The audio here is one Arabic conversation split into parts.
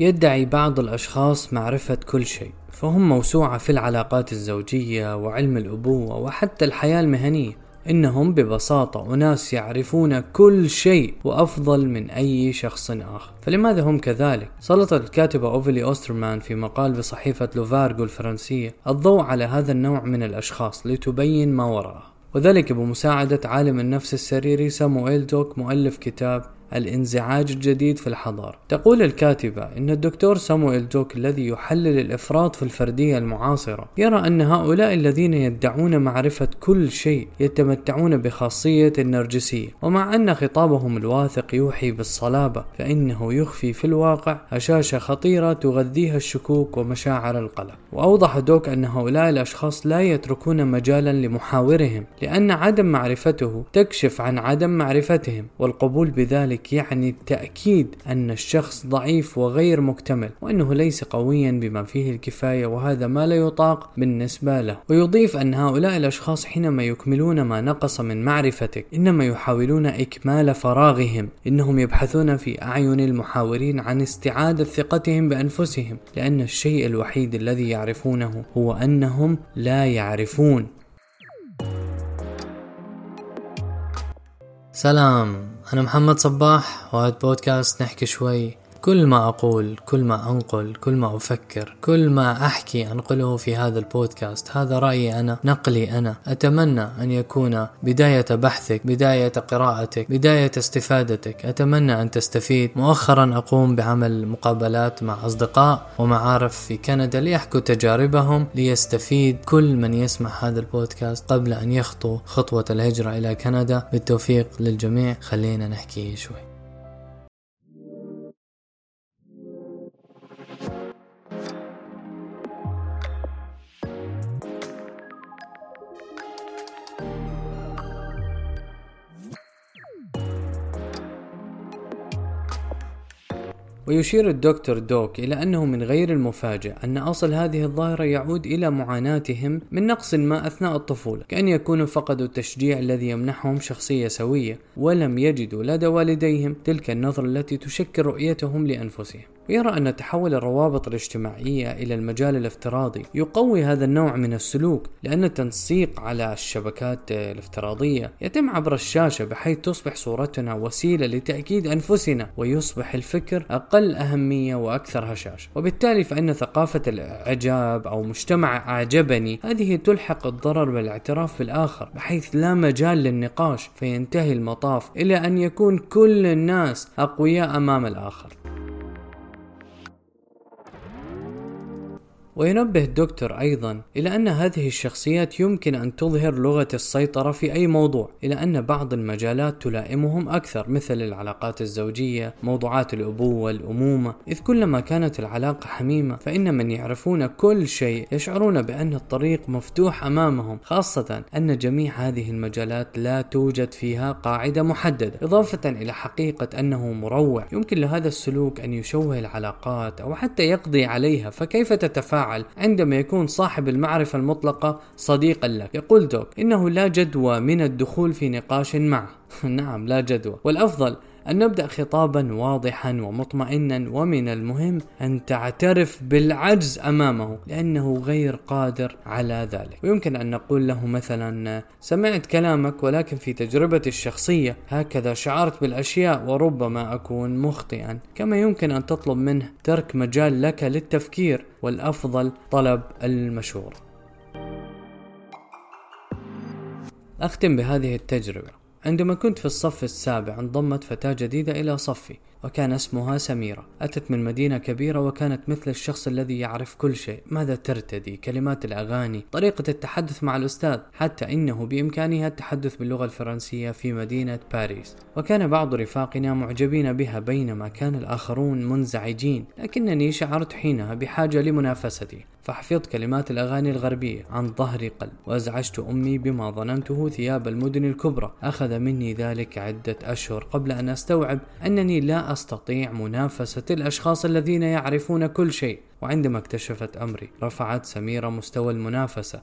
يدعي بعض الأشخاص معرفة كل شيء فهم موسوعة في العلاقات الزوجية وعلم الأبوة وحتى الحياة المهنية. إنهم ببساطة أناس يعرفون كل شيء وأفضل من أي شخص آخر. فلماذا هم كذلك؟ سلط الكاتبة أوفلي أوسترمان في مقال بصحيفة لوفارغو الفرنسية الضوء على هذا النوع من الأشخاص لتبين ما وراءه. وذلك بمساعدة عالم النفس السريري سامويل دوك مؤلف كتاب الانزعاج الجديد في الحضارة. تقول الكاتبة إن الدكتور سامويل دوك الذي يحلل الإفراط في الفردية المعاصرة يرى أن هؤلاء الذين يدعون معرفة كل شيء يتمتعون بخاصية النرجسية ومع أن خطابهم الواثق يوحي بالصلابة فإنه يخفي في الواقع هشاشة خطيرة تغذيها الشكوك ومشاعر القلق. وأوضح دوك أن هؤلاء الأشخاص لا يتركون مجالا لمحاورهم لأن عدم معرفته تكشف عن عدم معرفتهم والقبول بذلك ذلك يعني التأكيد أن الشخص ضعيف وغير مكتمل وأنه ليس قويا بما فيه الكفاية وهذا ما لا يطاق بالنسبة له. ويضيف أن هؤلاء الأشخاص حينما يكملون ما نقص من معرفتك إنما يحاولون إكمال فراغهم إنهم يبحثون في أعين المحاورين عن استعادة ثقتهم بأنفسهم لأن الشيء الوحيد الذي يعرفونه هو أنهم لا يعرفون. سلام. أنا محمد صباح وهذا بودكاست نحكي شوي كل ما أقول كل ما أنقل كل ما أفكر كل ما أحكي أنقله في هذا البودكاست. هذا رأيي أنا نقلي أنا. أتمنى أن يكون بداية بحثك بداية قراءتك بداية استفادتك. أتمنى أن تستفيد. مؤخرا أقوم بعمل مقابلات مع أصدقاء ومعارف في كندا ليحكوا تجاربهم ليستفيد كل من يسمع هذا البودكاست قبل أن يخطو خطوة الهجرة إلى كندا. بالتوفيق للجميع. خلينا نحكي شوي. ويشير الدكتور دوك إلى أنه من غير المفاجئ أن أصل هذه الظاهرة يعود إلى معاناتهم من نقص ما أثناء الطفولة كأن يكونوا فقدوا التشجيع الذي يمنحهم شخصية سوية ولم يجدوا لدى والديهم تلك النظرة التي تشكل رؤيتهم لأنفسهم. ويرى أن تحول الروابط الاجتماعية إلى المجال الافتراضي. يقوي هذا النوع من السلوك لأن التنسيق على الشبكات الافتراضية يتم عبر الشاشة بحيث تصبح صورتنا وسيلة لتأكيد أنفسنا ويصبح الفكر أقل أهمية وأكثر هشاشة وبالتالي فإن ثقافة الإعجاب أو مجتمع أعجبني هذه تلحق الضرر بالاعتراف بالآخر بحيث لا مجال للنقاش فينتهي المطاف إلى أن يكون كل الناس أقوياء أمام الآخر. وينبه الدكتور أيضا إلى أن هذه الشخصيات يمكن أن تظهر لغة السيطرة في أي موضوع إلى أن بعض المجالات تلائمهم أكثر مثل العلاقات الزوجية موضوعات الأبوة الأمومة إذ كلما كانت العلاقة حميمة فإن من يعرفون كل شيء يشعرون بأن الطريق مفتوح أمامهم خاصة أن جميع هذه المجالات لا توجد فيها قاعدة محددة. إضافة إلى حقيقة أنه مروع يمكن لهذا السلوك أن يشوه العلاقات أو حتى يقضي عليها. فكيف تتفاعل يتفاعل عندما يكون صاحب المعرفة المطلقة صديقا لك. يقول دوك إنه لا جدوى من الدخول في نقاش معه. نعم لا جدوى. والأفضل أن نبدأ خطابا واضحا ومطمئنا ومن المهم أن تعترف بالعجز أمامه لأنه غير قادر على ذلك. ويمكن أن نقول له مثلا سمعت كلامك ولكن في تجربتي الشخصية هكذا شعرت بالأشياء وربما أكون مخطئا. كما يمكن أن تطلب منه ترك مجال لك للتفكير والأفضل طلب المشورة. أختم بهذه التجربة. عندما كنت في الصف السابع انضمت فتاة جديدة إلى صفي. وكان اسمها سميرة. أتت من مدينة كبيرة وكانت مثل الشخص الذي يعرف كل شيء. ماذا ترتدي؟ كلمات الأغاني طريقة التحدث مع الأستاذ حتى إنه بإمكانها التحدث باللغة الفرنسية في مدينة باريس. وكان بعض رفاقنا معجبين بها بينما كان الآخرون منزعجين. لكنني شعرت حينها بحاجة لمنافستي. فحفظت كلمات الأغاني الغربية عن ظهر قلب. وأزعجت أمي بما ظننته ثياب المدن الكبرى. أخذ مني ذلك عدة أشهر قبل أن أستوعب أنني لا أستطيع منافسة الأشخاص الذين يعرفون كل شيء. وعندما اكتشفت أمري رفعت سميرة مستوى المنافسة.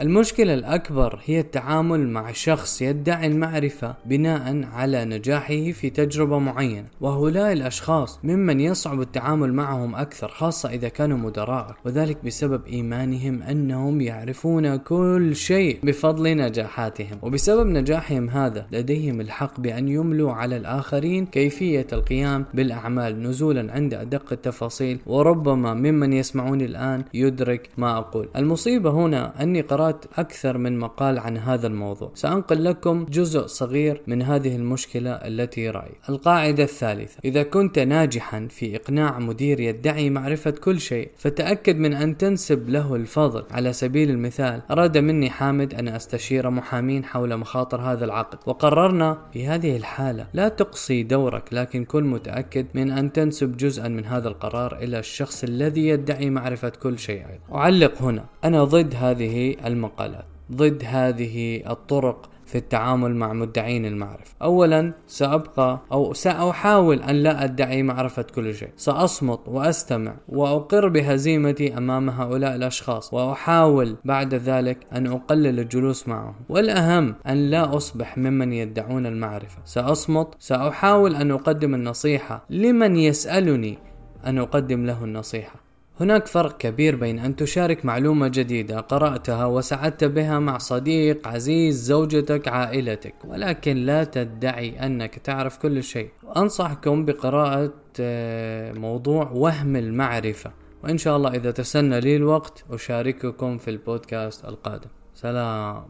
المشكلة الأكبر هي التعامل مع شخص يدعي المعرفة بناء على نجاحه في تجربة معينة وهؤلاء الأشخاص ممن يصعب التعامل معهم أكثر خاصة إذا كانوا مدراء وذلك بسبب إيمانهم أنهم يعرفون كل شيء بفضل نجاحاتهم. وبسبب نجاحهم هذا لديهم الحق بأن يملوا على الآخرين كيفية القيام بالأعمال نزولا عند أدق التفاصيل وربما ممن يسمعوني الآن يدرك ما أقول. المصيبة هنا أني قرأت أكثر من مقال عن هذا الموضوع. سأنقل لكم جزء صغير من هذه المشكلة التي رأي. القاعدة الثالثة. إذا كنت ناجحا في إقناع مدير يدعي معرفة كل شيء فتأكد من أن تنسب له الفضل. على سبيل المثال أراد مني حامد أن أستشير محامين حول مخاطر هذا العقد. وقررنا في هذه الحالة. لا تقصي دورك لكن كن متأكد من أن تنسب جزءا من هذا القرار إلى الشخص الذي يدعي معرفة كل شيء أيضا. أعلق هنا. أنا ضد هذه المقالات ضد هذه الطرق في التعامل مع مدعين المعرفة. أولا سأبقى أو سأحاول أن لا أدعي معرفة كل شيء. سأصمت وأستمع وأقر بهزيمتي أمام هؤلاء الأشخاص وأحاول بعد ذلك أن أقلل الجلوس معهم. والأهم أن لا أصبح ممن يدعون المعرفة. سأصمت سأحاول أن أقدم النصيحة لمن يسألني أن أقدم له النصيحة. هناك فرق كبير بين أن تشارك معلومة جديدة قرأتها وسعدت بها مع صديق عزيز زوجتك عائلتك ولكن لا تدعي أنك تعرف كل شيء. أنصحكم بقراءة آه، موضوع وهم المعرفة. وإن شاء الله إذا تسنى لي الوقت أشارككم في البودكاست القادم. سلام.